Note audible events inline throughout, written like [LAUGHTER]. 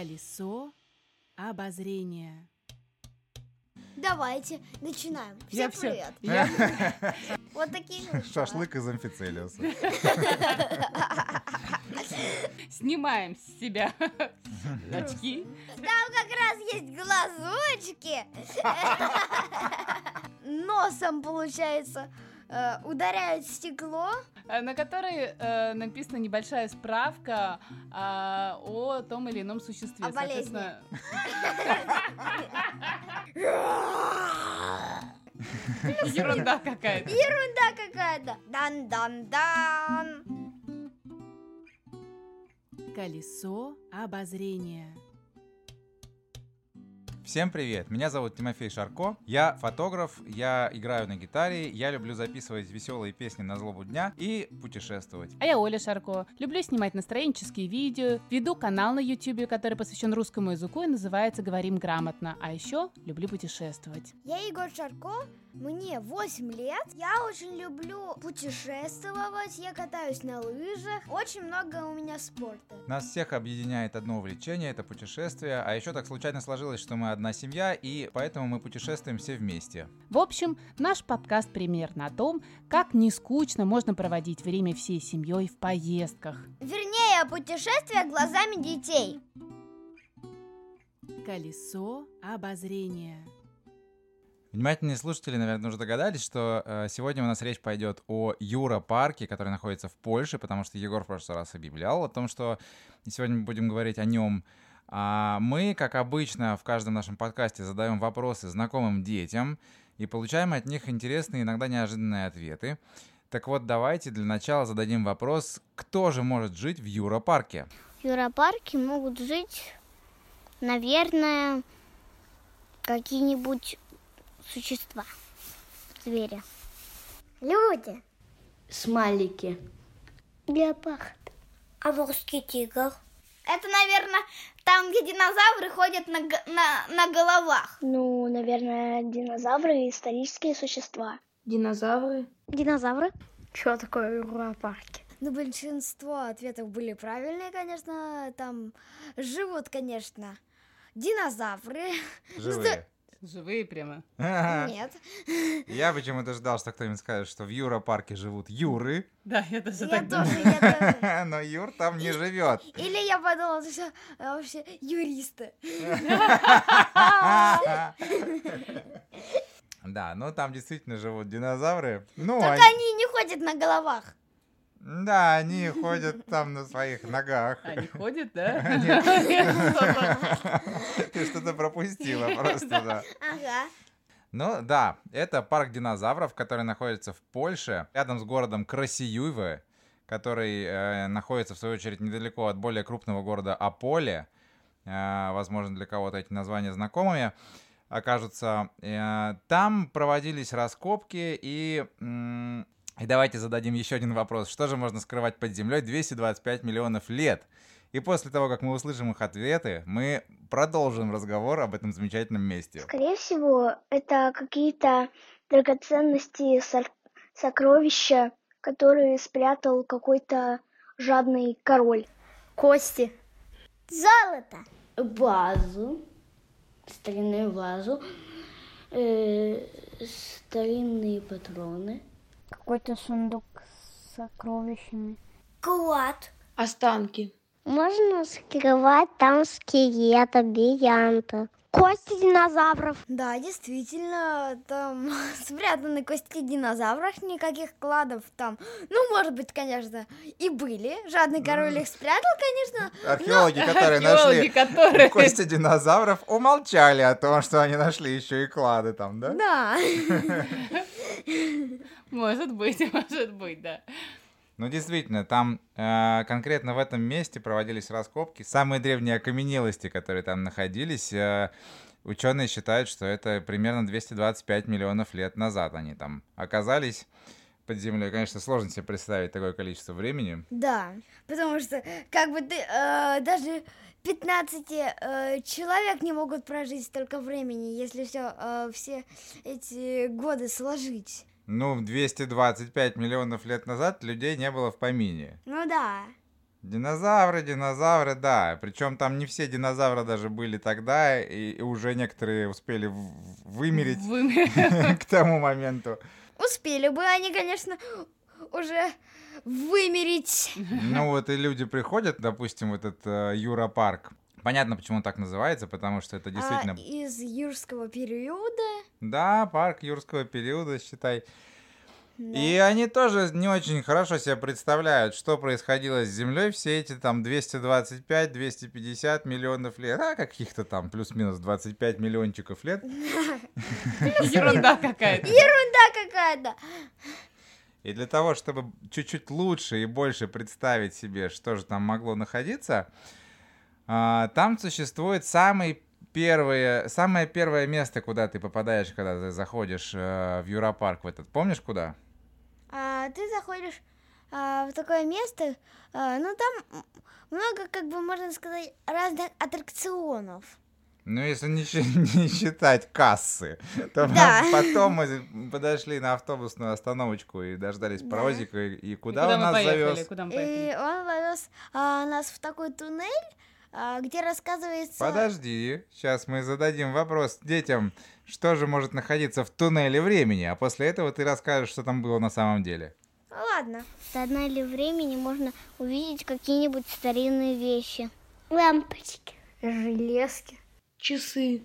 Колесо обозрения. Давайте, начинаем. Всем Я всё- привет. Я- [LAUGHS] Вот такие. Шашлык из амфицелиуса. [LAUGHS] Снимаем с себя [LAUGHS] очки. Там как раз есть глазочки. Носом, получается, э, ударяют в стекло. Э, на которой э, написана небольшая справка а, о том или ином существе. О болезни. Соответственно, [LAUGHS] Ерунда какая-то. Ерунда какая-то. Дан-дан-дан. Колесо обозрения. Всем привет, меня зовут Тимофей Шарко, я фотограф, я играю на гитаре, я люблю записывать веселые песни на злобу дня и путешествовать. А я Оля Шарко. Люблю снимать настроенческие видео, веду канал на YouTube, который посвящен русскому языку и называется «Говорим грамотно». А еще люблю путешествовать. Я Егор Шарко, мне 8 лет. Я очень люблю путешествовать, я катаюсь на лыжах. Очень много у меня спорта. Нас всех объединяет одно увлечение, это путешествие, а еще так случайно сложилось, что мы одна семья, и поэтому мы путешествуем все вместе. В общем, наш подкаст примерно о том, как не скучно можно проводить время всей семьей в поездках. Вернее, путешествия глазами детей. Колесо обозрения. Внимательные слушатели, наверное, уже догадались, что э, сегодня у нас речь пойдет о Юра-парке, который находится в Польше, потому что Егор в прошлый раз объявлял о том, что сегодня мы будем говорить о нем. А мы, как обычно, в каждом нашем подкасте задаем вопросы знакомым детям и получаем от них интересные, иногда неожиданные ответы. Так вот, давайте для начала зададим вопрос, кто же может жить в Юра-парке? В Юропарке могут жить, наверное, какие-нибудь существа, звери. Люди. Смайлики. Леопард. А морский тигр? Это, наверное, там, где динозавры ходят на, на, на головах. Ну, наверное, динозавры исторические существа. Динозавры. Динозавры? Что такое в Юропарке? Ну, большинство ответов были правильные, конечно. Там живут, конечно, динозавры. Живые. Живые прямо. Нет. Я почему-то ждал, что кто-нибудь скажет, что в Юра-парке живут Юры, Да, я даже так думаю. [LAUGHS] но Юр там не живет. Или я подумала, что э, вообще юристы. [LAUGHS] Да, ну там действительно живут динозавры. Ну, Только они не ходят на головах. Да, они [LAUGHS] ходят там на своих ногах. Они ходят, да? [LAUGHS] [LAUGHS] Ты что-то пропустила просто, да. Ага. Ну да, это парк динозавров, который находится в Польше, рядом с городом Красиюйве, который э, находится, в свою очередь, недалеко от более крупного города Аполе. Э, возможно, для кого-то эти названия знакомыми окажутся. Э, там проводились раскопки, и, и давайте зададим еще один вопрос. Что же можно скрывать под землей 225 миллионов лет? И после того, как мы услышим их ответы, мы продолжим разговор об этом замечательном месте. Скорее всего, это какие-то драгоценности, сокровища, которые спрятал какой-то жадный король. Кости. Золото. Вазу, старинную вазу, э, старинные патроны. Какой-то сундук с сокровищами. Клад. Останки. Можно скрывать там скелета, бриллианта. Кости динозавров. Да, действительно, там [LAUGHS] спрятаны кости динозавров, никаких кладов там. Ну, может быть, конечно, и были. Жадный король их спрятал, конечно. [LAUGHS] Археологи, которые Археологи, нашли которые... кости динозавров, умолчали о том, что они нашли еще и клады там, да? Да. [LAUGHS] Может быть, может быть, да. Ну, действительно, там э, конкретно в этом месте проводились раскопки. Самые древние окаменелости, которые там находились, э, ученые считают, что это примерно 225 миллионов лет назад они там оказались под землей. Конечно, сложно себе представить такое количество времени. Да, потому что как бы ты э, даже 15 э, человек не могут прожить столько времени, если все, все эти годы сложить. Ну, 225 миллионов лет назад людей не было в помине. Ну да. Динозавры, динозавры, да. Причем там не все динозавры даже были тогда, и, и уже некоторые успели вымереть Вы- [LAUGHS] к тому моменту. Успели бы они, конечно, уже вымереть. Ну вот и люди приходят, допустим, в этот э, Юра-парк. Понятно, почему он так называется, потому что это действительно... А, из юрского периода. Да, парк юрского периода, считай. да. И они тоже не очень хорошо себе представляют, что происходило с Землей все эти там 225-250 миллионов лет, а каких-то там плюс-минус 25 миллиончиков лет. [LAUGHS] Ерунда какая-то. Да, какая-то. И для того, чтобы чуть-чуть лучше и больше представить себе, что же там могло находиться, а, там существует самый первое, самое первое место, куда ты попадаешь, когда ты заходишь э, в Юропарк в этот. Помнишь куда? А, ты заходишь а, в такое место, а, ну там много, как бы можно сказать, разных аттракционов. Ну, если не, [LAUGHS] не считать кассы, [LAUGHS] то Да. [LAUGHS] потом мы подошли на автобусную остановочку и дождались Да. паровозика, и, и куда, Куда он нас поехали? завез? Куда мы поехали? И он повез а, нас в такой туннель, а, где рассказывается... Подожди, сейчас мы зададим вопрос детям, что же может находиться в туннеле времени, а после этого ты расскажешь, что там было на самом деле. Ну, Ладно. В тоннеле времени можно увидеть какие-нибудь старинные вещи. Лампочки. Железки. Часы.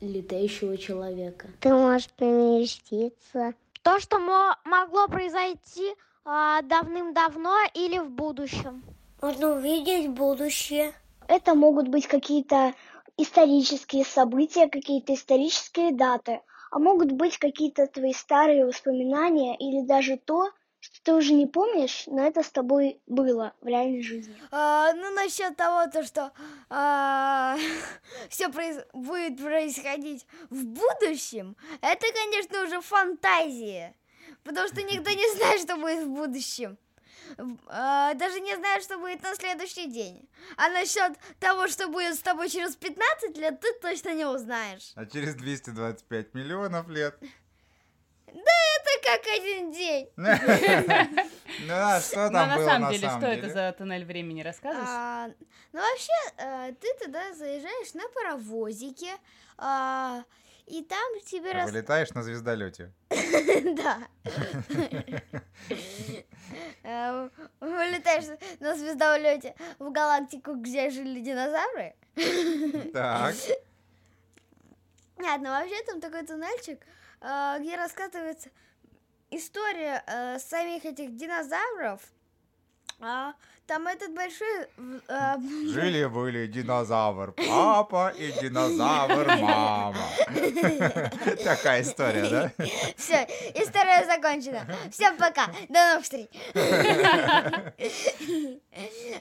Летающего человека. Ты можешь поместиться. То, что мо- могло произойти а, давным-давно или в будущем. Можно увидеть будущее. Это могут быть какие-то исторические события, какие-то исторические даты, а могут быть какие-то твои старые воспоминания или даже то, что ты уже не помнишь, но это с тобой было в реальной жизни. А, ну, насчет того, то, что [LAUGHS] все будет происходить в будущем, это, конечно, уже фантазия. Потому что никто не знает, что будет в будущем. А, даже не знает, что будет на следующий день. А насчет того, что будет с тобой через 15 лет, ты точно не узнаешь. А через 225 миллионов лет. Это как один день. [LAUGHS] Ну а что Ну, там на было самом на деле, самом что деле? это за туннель времени, расскажешь? А, ну, вообще, э, ты туда заезжаешь на паровозике, а, и там тебе. Вылетаешь на звездолете. [LAUGHS] Да. [LAUGHS] Э, Вылетаешь на звездолете в галактику, где жили динозавры. Так. [LAUGHS] Нет, ну вообще там такой туннельчик, э, где рассказывается история э, самих этих динозавров. А, там этот большой... э, Жили-были динозавр папа и динозавр мама. [LAUGHS] Такая история, да? [LAUGHS] Все, история закончена. Всем пока. До новых встреч. [LAUGHS]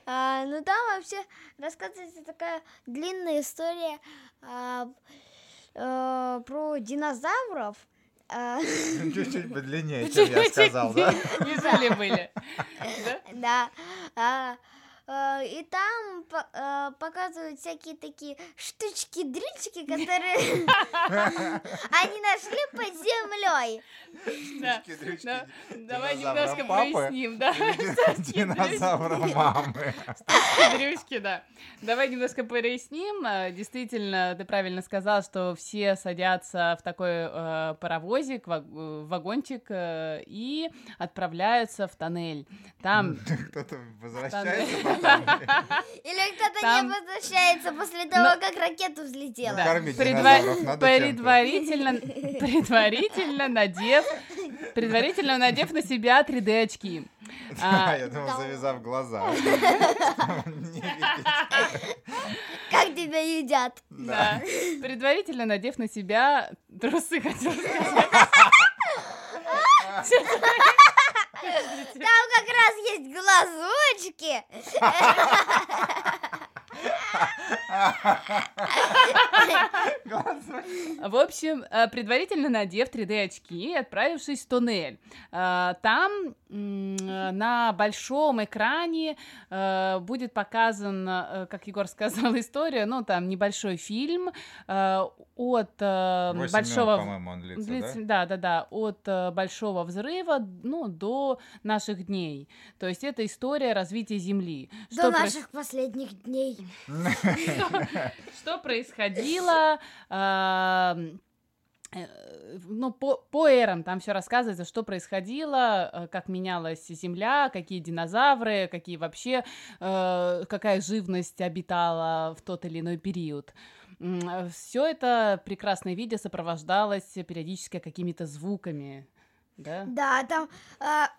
А, Ну там вообще рассказывается такая длинная история а, э, про динозавров. А, [LAUGHS] Чуть-чуть подлиннее, чем я сказал, да? Не жили-были. [LAUGHS] Да? Э, И там э, показывают всякие такие штучки-дрючки, которые [LAUGHS] они нашли под землей. Давай немножко проясним, да. Динозавра [LAUGHS] мамы. Дрюшки, да. Давай немножко проясним. А, Действительно, ты правильно сказал, что все садятся в такой э, паровозик, ваг- э, вагончик э, и отправляются в тоннель. Там [LAUGHS] Кто-то возвращается. Или кто-то Там- не возвращается после того, как ракета взлетела. предварительно, [LAUGHS] предварительно надев, предварительно надев на себя 3D очки. [LAUGHS] А, А, я думал, завязав глаза. [LAUGHS] Как тебя едят? Да. Предварительно надев на себя трусы, хотел сказать. Там как раз есть глазочки. [LAUGHS] В общем, э, предварительно надев 3D-очки и отправившись в туннель. Э, Там э, на большом экране будет показан, как Егор сказал, [LAUGHS] история, ну, там небольшой фильм от минут, большого... длится, Длится- да? да, да, да, от большого взрыва, ну, до наших дней. То есть это история развития Земли. До Что наших последних дней. [LAUGHS] что происходило, ам, э, ну, по, по эрам там все рассказывается, что происходило, э, как менялась Земля, какие динозавры, какие вообще, э, какая живность обитала в тот или иной период. Все это прекрасное видео сопровождалось периодически какими-то звуками. Да? Да, там, а,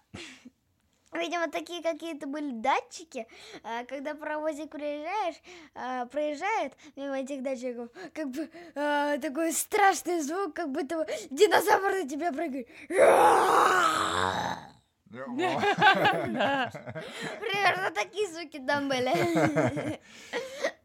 видимо, такие какие-то были датчики. а, когда паровозик проезжаешь, а, проезжает мимо этих датчиков, как бы а, такой страшный звук, как будто динозавр на тебя прыгает. [LAUGHS] Примерно такие звуки там были. [LAUGHS]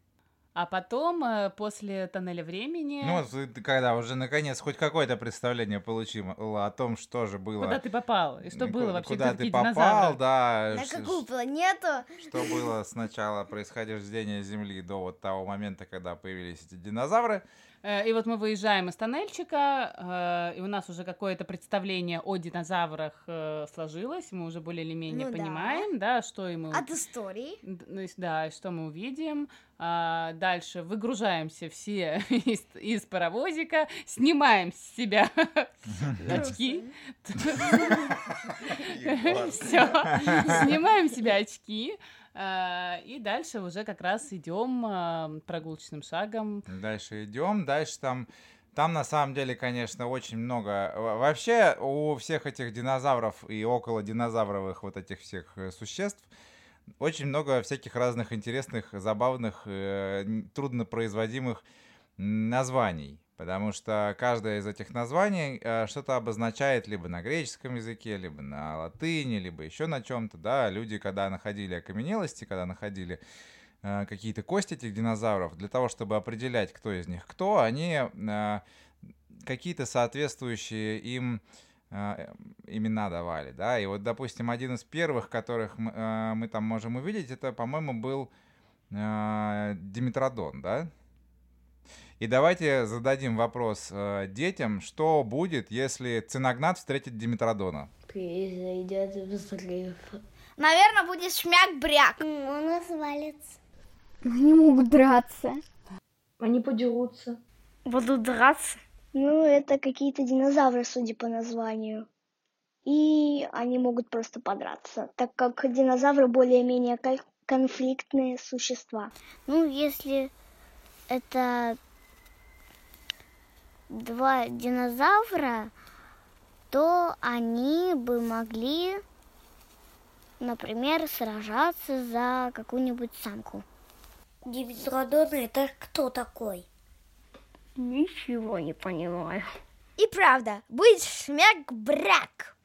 А потом, э, после тоннеля времени... Ну, когда уже наконец хоть какое-то представление получим о том, что же было. Куда ты попал? И что было вообще? Куда ты попал, динозавры? да. На какую планету? Что было с начала происхождения Земли до вот того момента, когда появились эти динозавры. Э, И вот мы выезжаем из тоннельчика, э, и у нас уже какое-то представление о динозаврах э, сложилось. Мы уже более или менее Ну да. понимаем, да, что и мы... От истории. Ну, да, и что мы увидим. А, дальше выгружаемся все [LAUGHS] из, из паровозика, снимаем с себя [LAUGHS] очки. [LAUGHS] Все, снимаем себя очки. А, И дальше уже как раз идем прогулочным шагом. Дальше идем, дальше там... Там на самом деле, конечно, очень много. Во- Вообще у всех этих динозавров и около динозавровых вот этих всех э, существ очень много всяких разных интересных, забавных, э, труднопроизводимых названий. Потому что каждое из этих названий э, что-то обозначает либо на греческом языке, либо на латыни, либо еще на чем-то. Да, люди, когда находили окаменелости, когда находили э, какие-то кости этих динозавров, для того, чтобы определять, кто из них кто, они э, какие-то соответствующие им э, имена давали, да, и вот, допустим, один из первых, которых мы, э, мы там можем увидеть, это, по-моему, был э, Димитродон, да? И давайте зададим вопрос э, детям, что будет, если Циногнат встретит Димитродона? Произойдет взрыв. Наверное, будет шмяк-бряк. Он развалится. Они могут драться. Они подерутся. Будут драться. Ну, это какие-то динозавры, судя по названию. И они могут просто подраться, так как динозавры более-менее кон- конфликтные существа. Ну, если это два динозавра, то они бы могли, например, сражаться за какую-нибудь самку. Димитродон это кто такой? Ничего не понимаю. И правда, будет шмяк-бряк.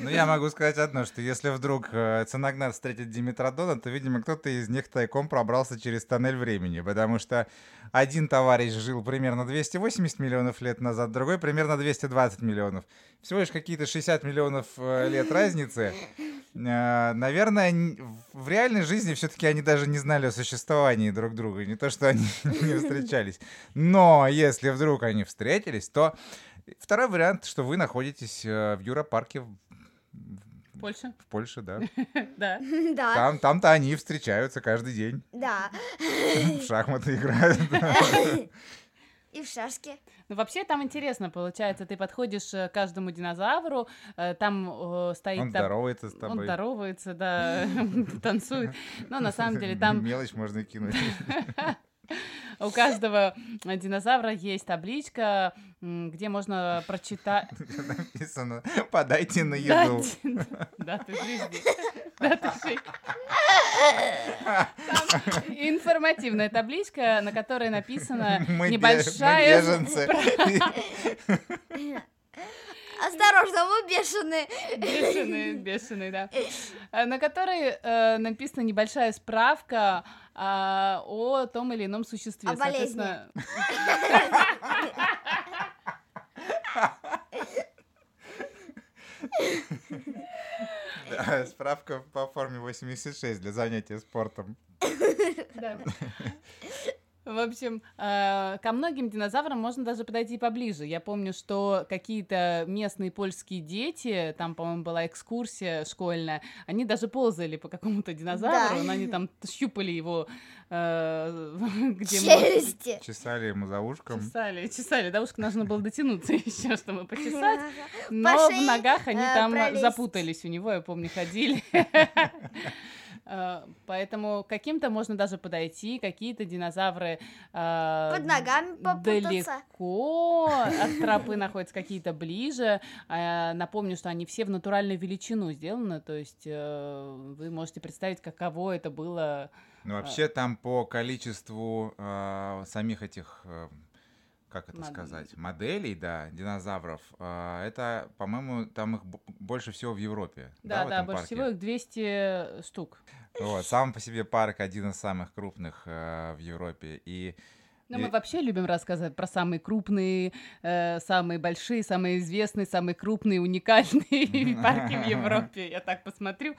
Ну, я могу сказать одно, что если вдруг э, Циногнат встретит Димитродона, то, видимо, кто-то из них тайком пробрался через тоннель времени, потому что один товарищ жил примерно 280 миллионов лет назад, другой примерно 220 миллионов. Всего лишь какие-то 60 миллионов э, лет разницы. Э, Наверное, в реальной жизни все-таки они даже не знали о существовании друг друга, не то, что они [LAUGHS] не встречались. Но если вдруг они встретились, то второй вариант, что вы находитесь э, в Юропарке в- Польша? в Польше, да. [LAUGHS] Да. [LAUGHS] Да, Там, там-то они встречаются каждый день, да. [LAUGHS] в шахматы играют. И в шашки. Ну, вообще там интересно, получается, ты подходишь э, к каждому динозавру, э, там э, стоит... Он там- здоровается с Он тобой. здоровается, да, танцует. Но на самом деле там Мелочь можно кинуть. У каждого динозавра есть табличка, где можно прочитать... [LAUGHS] Написано, подайте на еду. Да, ты жизни. Да, ты жизни. Информативная табличка, на которой [LAUGHS] мы небольшая... [LAUGHS] Осторожно, мы бешеные. Бешеный, бешеный, да. На которой э, написана небольшая справка а, о том или ином существе. О болезни. Справка по форме 86 для занятия спортом. Да. В общем, э, ко многим динозаврам можно даже подойти поближе. Я помню, что какие-то местные польские дети, там, по-моему, была экскурсия школьная, они даже ползали по какому-то динозавру, Да. но они там щупали его, э, [LAUGHS] где. Челюсти. Чесали ему за ушком. Чесали, чесали, до ушка нужно было дотянуться [LAUGHS] еще, чтобы почесать. Но в ногах они э, там пролезть. запутались у него, я помню, ходили. [LAUGHS] Э, Поэтому каким-то можно даже подойти, какие-то динозавры э, Под ногами попутаться. далеко от тропы находятся, какие-то ближе. Э, Напомню, что они все в натуральную величину сделаны, то есть э, вы можете представить, каково это было. Ну, вообще там по количеству э, самих этих, э, как это Мод- сказать, моделей, да, динозавров, э, это, по-моему, там их больше всего в Европе. Да, да, этом больше парке? всего их 200 штук. Вот, сам по себе парк один из самых крупных э, в Европе. И Но И- мы вообще любим рассказывать про самые крупные, э, самые большие, самые известные, самые крупные, уникальные [LAUGHS] парки в [LAUGHS] Европе. Я так посмотрю.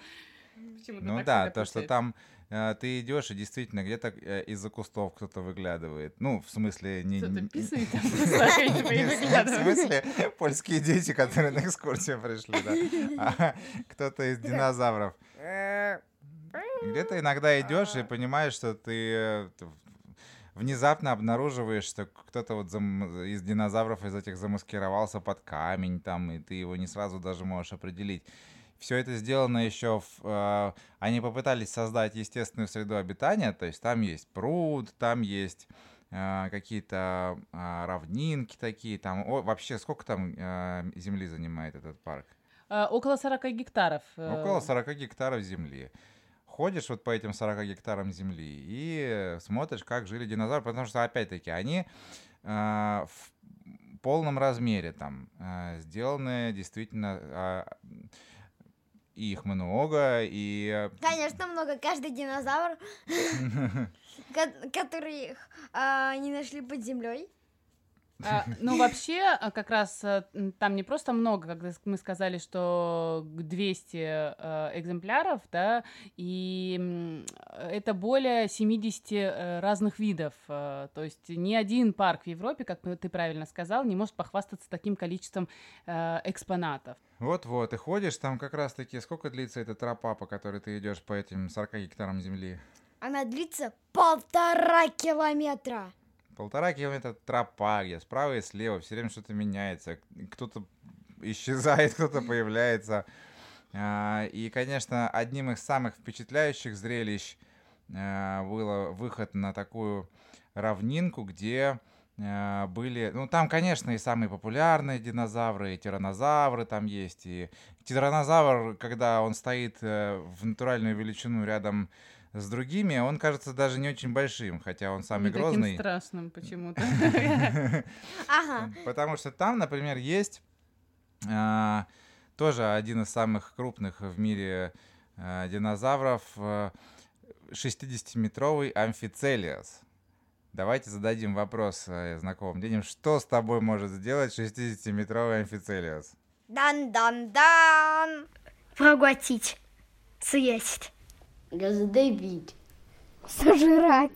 Ну да, то, что там э, ты идешь, и действительно где-то э, из-за кустов кто-то выглядывает. Ну, в смысле, не... Кто-то писает [LAUGHS] там В смысле, польские дети, которые на экскурсию пришли, да. А кто-то из динозавров. Где-то иногда идешь и понимаешь, что ты э, внезапно обнаруживаешь, что кто-то вот зам- из динозавров из этих замаскировался под камень там, и ты его не сразу даже можешь определить. Все это сделано еще в... э, они попытались создать естественную среду обитания, то есть там есть пруд, там есть э, какие-то э, равнинки такие, там... о, вообще, сколько там э, земли занимает этот парк? Около 40 гектаров. э, Около 40 гектаров земли. Ходишь вот по этим 40 гектарам земли и смотришь, как жили динозавры, потому что, опять-таки, они э, в полном размере там э, сделаны действительно... э, и их много, и... э, Конечно, много. Каждый динозавр, [LAUGHS] ко- который а, они нашли под землей. А, [LAUGHS] ну, вообще, а, как раз а, там не просто много, когда мы сказали, что г- 200 э, экземпляров, да, и это более 70 э, разных видов. То есть ни один парк в Европе, как ты правильно сказал, не может похвастаться таким количеством э, экспонатов. Вот-вот, и ходишь, там как раз-таки... Сколько длится эта тропа, по которой ты идешь по этим 40 гектарам земли? Она длится полтора километра. Полтора километра тропа, где справа и слева все время что-то меняется. Кто-то исчезает, [LAUGHS] кто-то появляется. А, И, конечно, одним из самых впечатляющих зрелищ а, было выход на такую равнинку, где а, были... Ну, там, конечно, и самые популярные динозавры, и тиранозавры там есть. И тиранозавр, когда он стоит э, в натуральную величину рядом с другими, он кажется даже не очень большим, хотя он самый Не таким грозный. страшным почему-то. [LAUGHS] Ага. Потому что там, например, есть а, тоже один из самых крупных в мире а, динозавров, а, 60-метровый амфицелиас. Давайте зададим вопрос э, знакомым детям. Что с тобой может сделать 60-метровый амфицелиас? Дан-дан-дан. Проглотить. Съесть. Раздавить. Сожрать.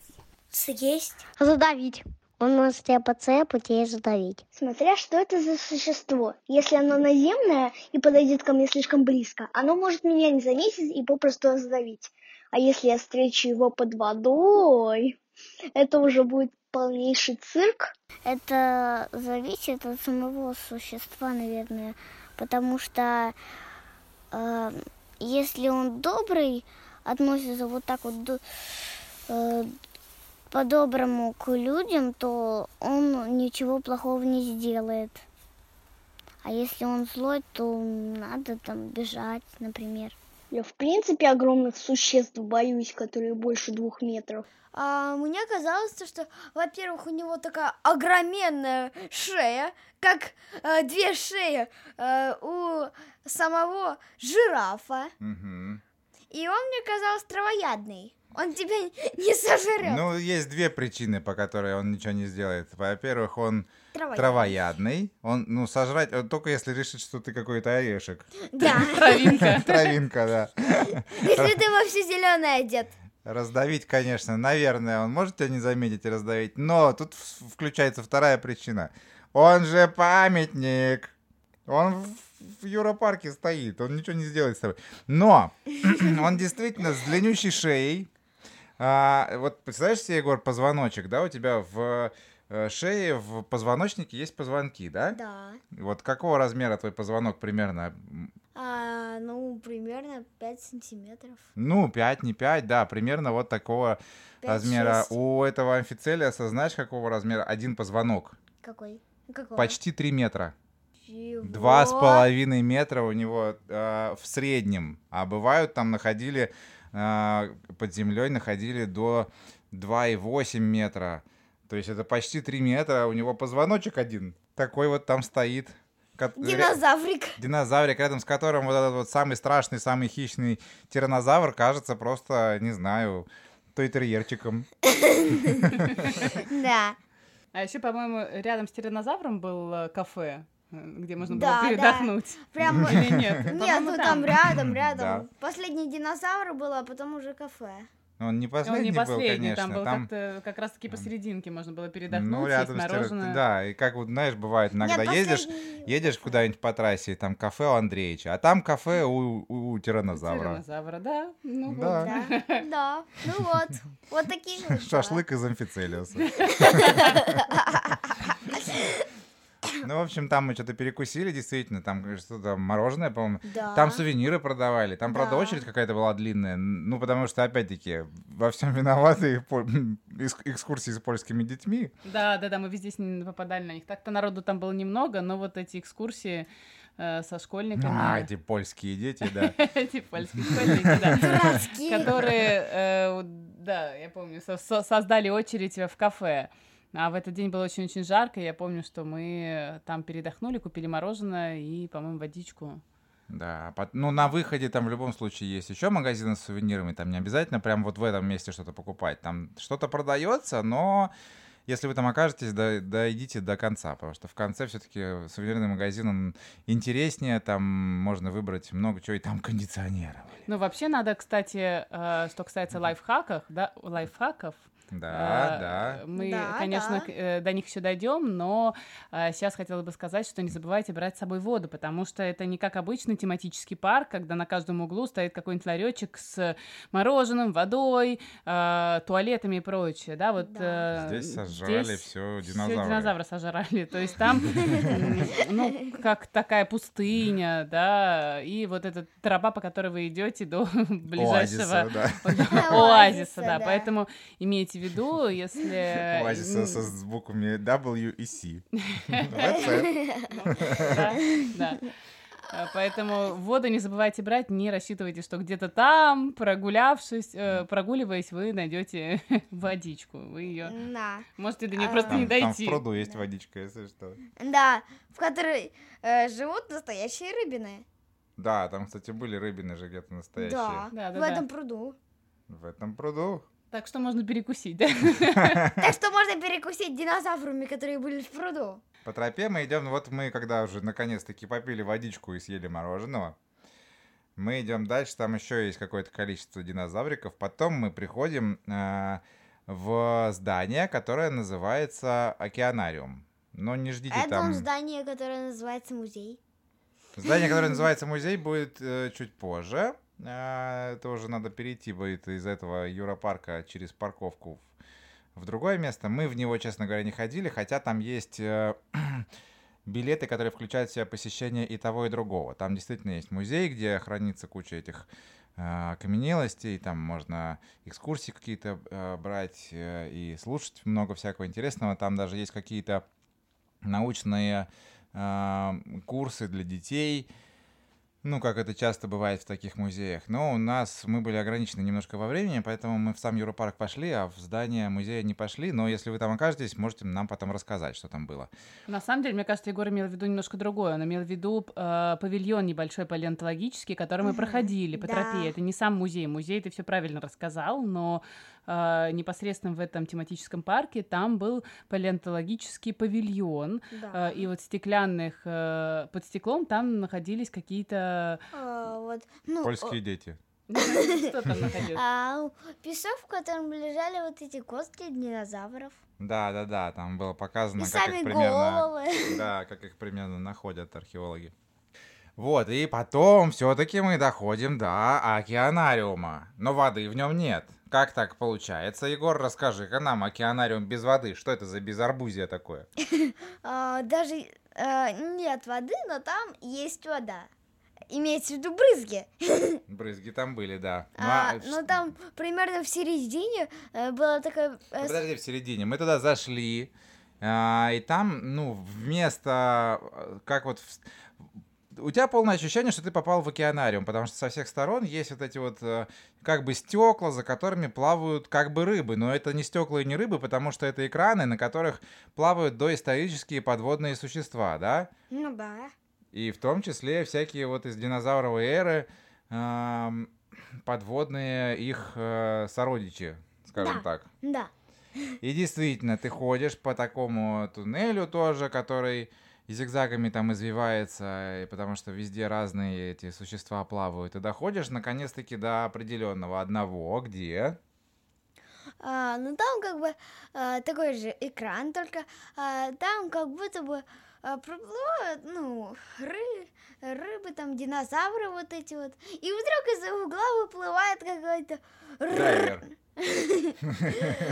Съесть. Задавить. Он может тебя поцепать и задавить. Смотря что это за существо. Если оно наземное и подойдет ко мне слишком близко, оно может меня не заметить и попросту раздавить. А если я встречу его под водой, это уже будет полнейший цирк. Это зависит от самого существа, наверное, потому что э, если он добрый, относится вот так вот э, по-доброму к людям, то он ничего плохого не сделает. А если он злой, то надо там бежать, например. Я в принципе огромных существ боюсь, которые больше двух метров. А, мне казалось, то, что, во-первых, у него такая огроменная шея, как э, две шеи э, у самого жирафа. Мгм. И он мне казался травоядный. Он тебя [LAUGHS] не сожрет. Ну, есть две причины, по которой он ничего не сделает. Во-первых, он Травоядный. травоядный. Он, ну, сожрать, э, только если решит, что ты какой-то орешек. Да. [LAUGHS] Травинка. [LAUGHS] Травинка, да. Если ты во все зеленое одет. Раздавить, конечно, наверное, он может тебя не заметить и раздавить, но тут включается вторая причина. Он же памятник. Он в Юропарке стоит, он ничего не сделает с тобой. Но [CLEARS THROAT] он действительно с длиннющей шеей. А, вот представляешь себе, Егор, позвоночек, да, у тебя в э, шее, в позвоночнике есть позвонки, да? Да. Вот какого размера твой позвонок примерно? А, ну, примерно 5 сантиметров. Ну, 5, не 5, да, примерно вот такого Пять, размера. шесть. У этого амфицелиаса, знаешь, какого размера? Один позвонок. Какой? Какого? Почти 3 метра. Чего? Два с половиной метра у него э, в среднем. А бывают там находили э, под землей находили до 2,8 метра. То есть это почти 3 метра, а у него позвоночек один. Такой вот там стоит. Ко- Динозаврик. Динозаврик, рядом с которым вот этот вот самый страшный, самый хищный тиранозавр кажется просто, не знаю, той терьерчиком. [LAUGHS] Да. А еще, по-моему, рядом с тиранозавром был э, кафе, где можно Да, было да. передохнуть. Прям... Или нет? Нет, ну там рядом, Да. рядом. Последний динозавр был, а потом уже кафе. Он не Он последний, не последний, был, конечно. там был там, как-то как раз-таки посерединке можно было передохнуть, ну, съесть рядом с тира- мороженое. Да, и как вот, знаешь, бывает, иногда Нет, едешь, последний- едешь куда-нибудь по трассе, и там кафе у Андреевича, а там кафе у, у, у тиранозавра. Тиранозавра, да. Ну, вот. Да. Да, да. Ну вот. Вот такие. [LAUGHS] Шашлык из амфицелиуса. [LAUGHS] [LAUGHS] Ну, в общем, там мы что-то перекусили, действительно, там что-то мороженое, по-моему. Да. Там сувениры продавали, там, правда, Да. очередь какая-то была длинная, ну, потому что, опять-таки, во всем виноваты [LAUGHS] экскурсии с польскими детьми. Да, да, да, мы везде с ними попадали на них. Так-то народу там было немного, но вот эти экскурсии э, со школьниками. А, эти польские дети, да. [LAUGHS] Эти польские школьники, да. Которые, э, да, я помню, со- со- создали очередь в кафе. А в этот день было очень-очень жарко, я помню, что мы там передохнули, купили мороженое и, по-моему, водичку. Да, ну на выходе там в любом случае есть еще магазины с сувенирами, там не обязательно прям вот в этом месте что-то покупать, там что-то продается, но если вы там окажетесь, до- дойдите до конца, потому что в конце все-таки сувенирный магазин он интереснее, там можно выбрать много чего, и там кондиционеры. Ну, вообще надо, кстати, э, что касается лайфхаков, да, лайфхаков, Да, Э, да. Мы, Да, конечно, да. э, до них еще дойдем, но э, сейчас хотела бы сказать, что не забывайте брать с собой воду, потому что это не как обычный тематический парк, когда на каждом углу стоит какой-нибудь ларечек с мороженым, водой, э, туалетами и прочее, да, вот. Да. э, Здесь сожрали здесь все динозавры. динозавра сожрали. То есть там, ну, как такая пустыня, да, и вот эта тропа, по которой вы идете до ближайшего [LAUGHS] Оазиса, да. Поэтому имейте в виду, если... Оазиса со- с буквами W и C. Да, да. Э, Поэтому воду не забывайте брать, не рассчитывайте, что где-то там, прогулявшись, э, прогуливаясь, вы найдете [LAUGHS] водичку. Вы ее Да. можете до нее А, просто не Там, там в дойти. пруду есть водичка, если что. Да, в которой э, живут настоящие рыбины. Да, там, кстати, были рыбины же где-то настоящие. Да, Да, да, в да. этом пруду. В этом пруду. Так что можно перекусить, да? [LAUGHS] Так что можно перекусить динозаврами, которые были в пруду. По тропе мы идем, вот мы, когда уже наконец-таки попили водичку и съели мороженого, мы идем дальше, там еще есть какое-то количество динозавриков. Потом мы приходим э, в здание, которое называется океанариум. Но не ждите Это там... здание, которое называется музей. Здание, которое [LAUGHS] называется музей, будет э, чуть позже. Это уже надо перейти будет из этого Юропарка через парковку в, в другое место. Мы в него, честно говоря, не ходили, хотя там есть э, [CLEARS THROAT] билеты, которые включают в себя посещение и того, и другого. Там действительно есть музей, где хранится куча этих э, окаменелостей, там можно экскурсии какие-то э, брать э, и слушать много всякого интересного. Там даже есть какие-то научные э, курсы для детей. Ну, как это часто бывает в таких музеях. Но у нас мы были ограничены немножко во времени, поэтому мы в сам Европарк пошли, а в здание музея не пошли. Но если вы там окажетесь, можете нам потом рассказать, что там было. На самом деле, мне кажется, Егор имел в виду немножко другое. Он имел в виду э, павильон небольшой палеонтологический, который мы проходили по тропе. Это не сам музей. Музей ты все правильно рассказал, но э, непосредственно в этом тематическом парке там был палеонтологический павильон. Да. Э, и вот стеклянных э, под стеклом там находились какие-то А, вот, ну, Польские дети. [LAUGHS] что там находилось? а, песок, в котором лежали вот эти костки динозавров. Да, да, да, там было показано, И как их примерно, головы. [LAUGHS] да, как их примерно находят археологи. Вот, и потом все-таки мы доходим до океанариума, но воды в нем нет. Как так получается? Егор, расскажи-ка нам, океанариум без воды, что это за безарбузие такое? [LAUGHS] А, даже а, нет воды, но там есть вода. Имеется в виду брызги. [LAUGHS] Брызги там были, да. Ну, А, а но там примерно в середине э, было такое... э, Ну, Подожди, в середине. Мы туда зашли, а, и там, ну, вместо, э, как вот... У тебя полное ощущение, что ты попал в океанариум, потому что со всех сторон есть вот эти вот как бы стекла, за которыми плавают как бы рыбы, но это не стекла и не рыбы, потому что это экраны, на которых плавают доисторические подводные существа, да? Ну да. И в том числе всякие вот из динозавровой эры подводные их э, сородичи, скажем Да. так. Да. И действительно, ты ходишь по такому туннелю тоже, который зигзагами там извивается, и потому что везде разные эти существа плавают. И доходишь наконец-таки до определенного одного, где... А, ну там как бы а, такой же экран, только а, там как будто бы а, проплывают, ну, ры- рыбы, там динозавры вот эти вот. И вдруг из-за угла выплывает какой-то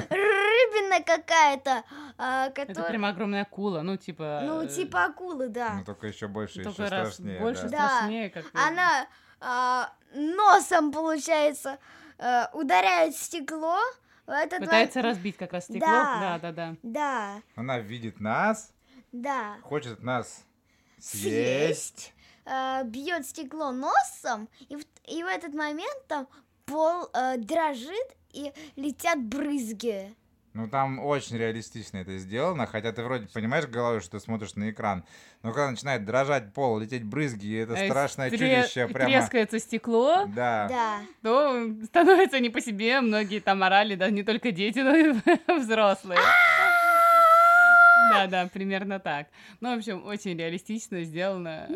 рыбина какая-то, а, Это которая... прям огромная акула, ну типа... Ну, э, типа акулы, да. Ну, только еще больше, только еще раз страшнее. больше, да. Страшнее, как... Она а, носом, получается, а, ударяет стекло. Этот Пытается момент- разбить как раз стекло. Да. Да, да, да. Да, Она видит нас, да. хочет нас съесть. Съесть. а, бьет стекло носом, и в, и в этот момент там пол а, дрожит и летят брызги. Ну, там очень реалистично это сделано, хотя ты вроде понимаешь головой, что ты смотришь на экран, но когда начинает дрожать пол, лететь брызги, и это Э, страшное тре- чудище прямо... Трескается стекло, Да. Да. то становится не по себе. Многие там орали, да, не только дети, но и [LAUGHS] взрослые. Да, да, примерно так. Ну, в общем, очень реалистично сделано.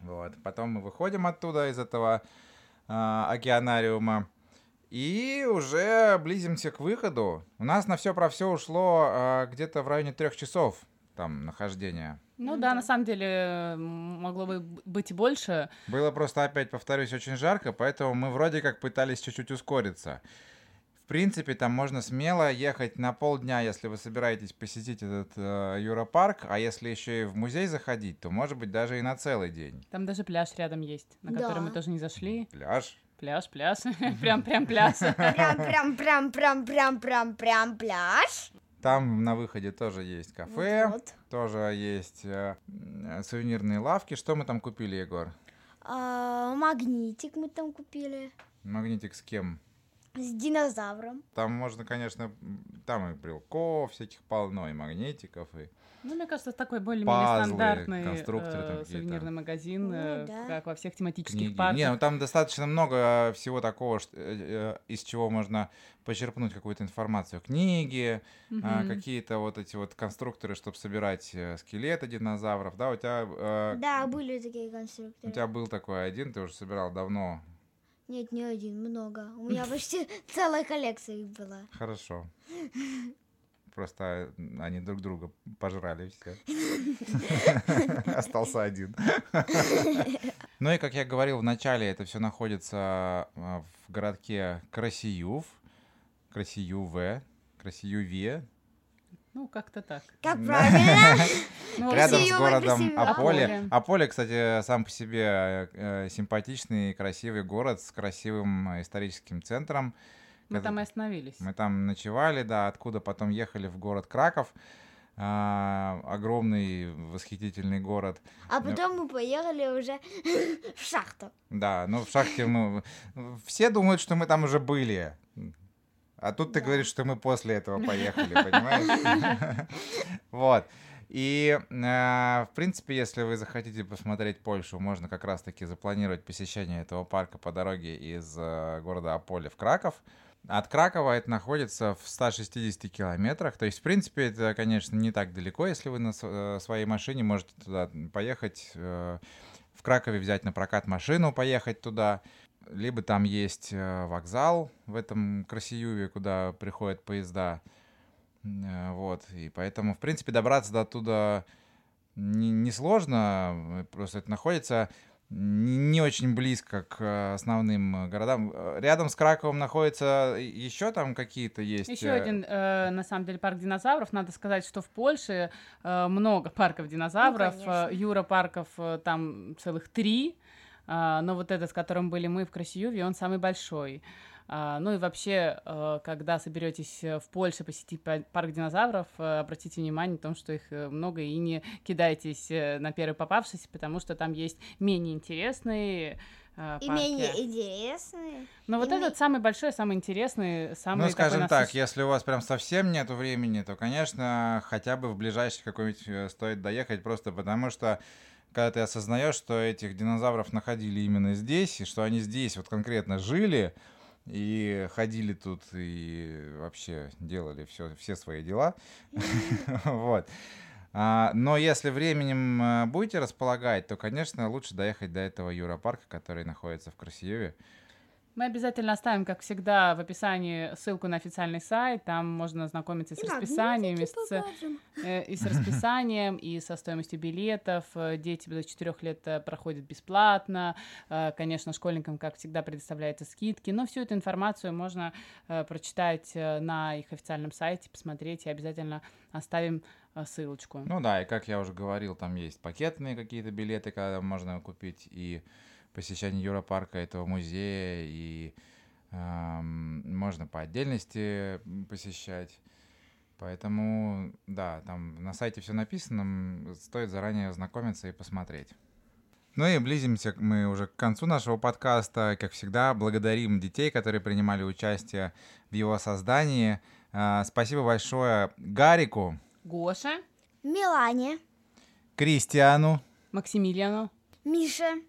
Вот. Потом мы выходим оттуда, из этого а, океанариума, и уже близимся к выходу. У нас на все про все ушло а, где-то в районе трех часов там нахождения. Ну да, на самом деле могло бы быть и больше. Было просто, опять повторюсь, очень жарко, поэтому мы вроде как пытались чуть-чуть ускориться. В принципе, там можно смело ехать на полдня, если вы собираетесь посетить этот э, Юропарк, а если еще и в музей заходить, то может быть даже и на целый день. Там даже пляж рядом есть, на который мы Да. тоже не зашли. Пляж. Пляж, пляж. [LAUGHS] [LAUGHS] Прям, прям пляж. Прям, прям, прям, прям, прям, прям, прям пляж. Там на выходе тоже есть кафе, Вот. тоже есть э, сувенирные лавки. Что мы там купили, Егор? А, магнитик мы там купили Магнитик с кем? с динозавром. Там можно, конечно, там и брелков всяких полно, и магнитиков, и... Ну, мне кажется, такой более-менее стандартный э, сувенирный магазин, Ну, э, да. как во всех тематических книги. парках. Не, ну там достаточно много всего такого, что, э, э, из чего можно почерпнуть какую-то информацию. Книги, Мгм. какие-то вот эти вот конструкторы, чтобы собирать э, скелеты динозавров. Да, у тебя, э, Да, были такие у конструкторы. тебя был такой один, ты уже собирал давно. Нет, не один, много. У меня почти [LAUGHS] целая коллекция их была. Хорошо. Просто они друг друга пожрали все. [LAUGHS] Остался один. [LAUGHS] Ну и, как я говорил в начале, это все находится а, в городке Красиюв. Красиюве. Красиюве. Ну, как-то так. Как правильно? [LAUGHS] Ну, Рядом с городом. Аполе. Аполе. Кстати, сам по себе э, симпатичный, красивый город с красивым э, историческим центром. Мы Это- там и остановились. Мы там ночевали, да, откуда потом ехали в город Краков. а, огромный восхитительный город. А потом мы поехали уже [LAUGHS] в шахту. Да, ну в шахте мы... Все думают, что мы там уже были. А тут ты говоришь, что мы после этого [LAUGHS] поехали, понимаешь? [LAUGHS] Вот. И, э, в принципе, если вы захотите посмотреть Польшу, можно как раз-таки запланировать посещение этого парка по дороге из э, города Аполе в Краков. От Кракова это находится в 160 километрах. То есть, в принципе, это, конечно, не так далеко, если вы на э, своей машине можете туда поехать. э, В Кракове взять на прокат машину, поехать туда. Либо там есть э, вокзал в этом Красиюве, куда приходят поезда. Вот. И поэтому, в принципе, добраться до туда не- несложно. Просто это находится не очень близко к э, основным э, городам. Э, Рядом с Краковом находится еще там какие-то есть. Еще один, э, на самом деле, парк динозавров. Надо сказать, что в Польше э, много парков динозавров. Ну, конечно. Юра-парков э, там целых три. Но вот этот, с которым были мы в Красиюве, он самый большой. А, ну и вообще, э, когда соберетесь э, в Польше посетить па- парк динозавров, э, обратите внимание на том, что их много, и не кидайтесь на первый попавшийся, потому что там есть менее интересные э, И парки. менее интересные. Но вот и ме- этот самый большой, самый интересный, самый Ну, скажем такой так, если у вас прям совсем нету времени, то, конечно, хотя бы в ближайший какой-нибудь стоит доехать, просто потому что когда ты осознаешь, что этих динозавров находили именно здесь, и что они здесь вот конкретно жили, и ходили тут, и вообще делали все, все свои дела. [LAUGHS] Вот. А, Но если временем э, будете располагать, то, конечно, лучше доехать до этого Юропарка, который находится в Красиеве. Мы обязательно оставим, как всегда, в описании ссылку на официальный сайт. Там можно ознакомиться с И расписанием, и с, э, и с [LAUGHS] расписанием, и со стоимостью билетов. Э, Дети до 4 лет э, проходят бесплатно. Э, Конечно, школьникам, как всегда, предоставляются скидки. Но всю эту информацию можно прочитать на их официальном сайте, посмотреть, и обязательно оставим ссылочку. Ну да, и как я уже говорил, там есть пакетные какие-то билеты, когда можно купить и посещение Юропарка, этого музея, и эм, можно по отдельности посещать. Поэтому, да, там на сайте все написано, стоит заранее ознакомиться и посмотреть. Ну и близимся мы уже к концу нашего подкаста. Как всегда, благодарим детей, которые принимали участие в его создании. А, Спасибо большое Гарику, Гоша, Милане, Кристиану, Максимилиану, Мише,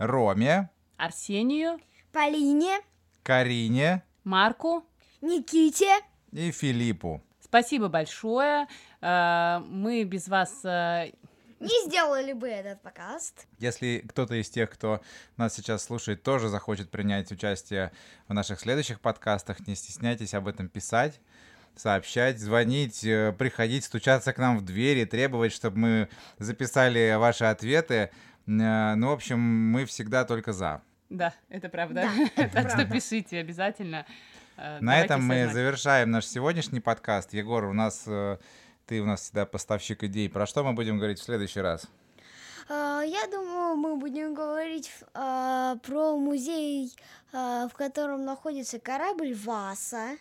Роме, Арсению, Полине, Карине Марку. Никите. и Филиппу. Спасибо большое. Э, Мы без вас э, Не сделали бы этот подкаст. Если кто-то из тех, кто нас сейчас слушает, тоже захочет принять участие в наших следующих подкастах, не стесняйтесь об этом писать, сообщать, звонить, э, приходить, стучаться к нам в двери, требовать, чтобы мы записали ваши ответы. Э, Ну, в общем, мы всегда только за. Да, это правда. Да, это [LAUGHS] так что правда. пишите обязательно. Э, На давайте этом мы завершаем наш сегодняшний подкаст. Егор, у нас э, ты у нас всегда поставщик идей. Про что мы будем говорить в следующий раз? А, Я думаю, мы будем говорить а, про музей, а, в котором находится корабль Васа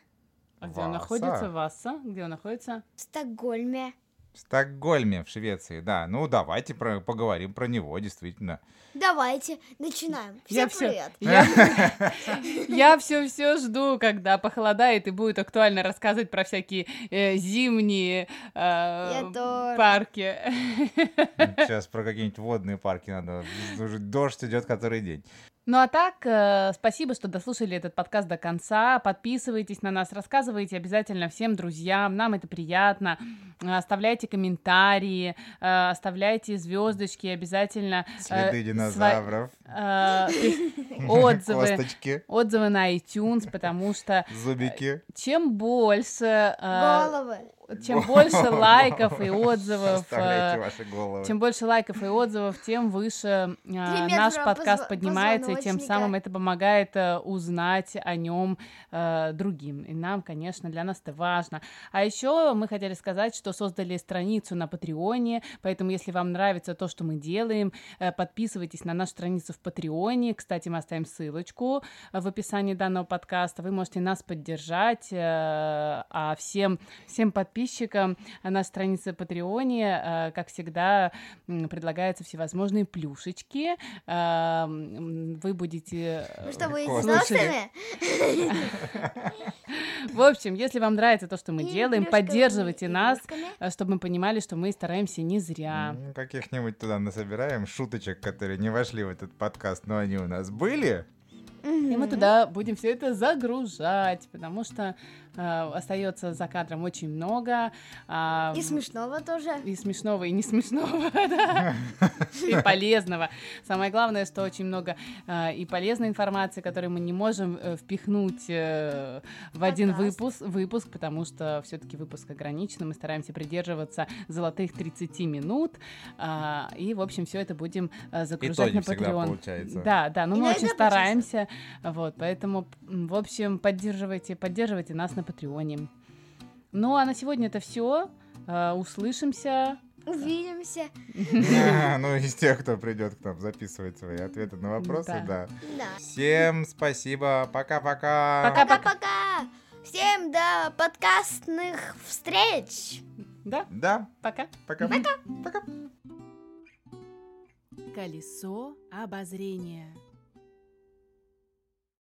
А где он Васа. находится? Васа? Где он находится? в Стокгольме. В Стокгольме, в Швеции, да. Ну, давайте про- поговорим про него, действительно. Давайте, начинаем. Всем Я привет. Я, [LAUGHS] я все все жду, когда похолодает и будет актуально рассказывать про всякие э, зимние э, парки. Сейчас [LAUGHS] про какие-нибудь водные парки надо. Уже дождь идет который день. Ну а так, э, спасибо, что дослушали этот подкаст до конца. Подписывайтесь на нас, рассказывайте обязательно всем друзьям, нам это приятно. Оставляйте комментарии, э, оставляйте звездочки, обязательно э, Следы динозавров, [LAUGHS] отзывы, косточки, отзывы на iTunes, потому что зубики. чем больше, Головы. Чем больше [LAUGHS] лайков и отзывов, э, чем больше лайков и отзывов, тем выше э, наш подкаст поднимается, и тем самым это помогает э, узнать о нем э, другим. И нам, конечно, для нас это важно. А еще мы хотели сказать, что создали страницу на Патреоне, поэтому если вам нравится то, что мы делаем, э, подписывайтесь на нашу страницу в Патреоне. Кстати, мы оставим ссылочку э, в описании данного подкаста. Вы можете нас поддержать, э, а всем, всем подписчикам подписчикам на странице Патреоне, э, как всегда, предлагаются всевозможные плюшечки. Э, Вы будете... э, Ну что, Космос. толстыми? [LAUGHS] В общем, если вам нравится то, что мы И делаем, поддерживайте нас, чтобы мы понимали, что мы стараемся не зря. Каких-нибудь туда насобираем шуточек, которые не вошли в этот подкаст, но они у нас были. И мы туда будем все это загружать, потому что э, остается за кадром очень много. а, И смешного тоже. И смешного, и не смешного, [LAUGHS] да. И [LAUGHS] полезного. Самое главное, что очень много э, и полезной информации, которую мы не можем э, впихнуть э, в один выпуск, выпуск, потому что все-таки выпуск ограничен, мы стараемся придерживаться золотых 30 минут. а, И, в общем, все это будем э, И загружать то на Patreon. получается. Да, да, ну мы очень получается. стараемся, вот, поэтому, в общем, поддерживайте, поддерживайте нас на Патреоне. Ну, а на сегодня это все. Услышимся. Увидимся. А, Ну, из тех, кто придет к нам записывать свои ответы на вопросы, Да. Всем спасибо. Пока-пока. Пока-пока. Всем до подкастных встреч. Да, Да, пока. пока. Пока. Колесо обозрения.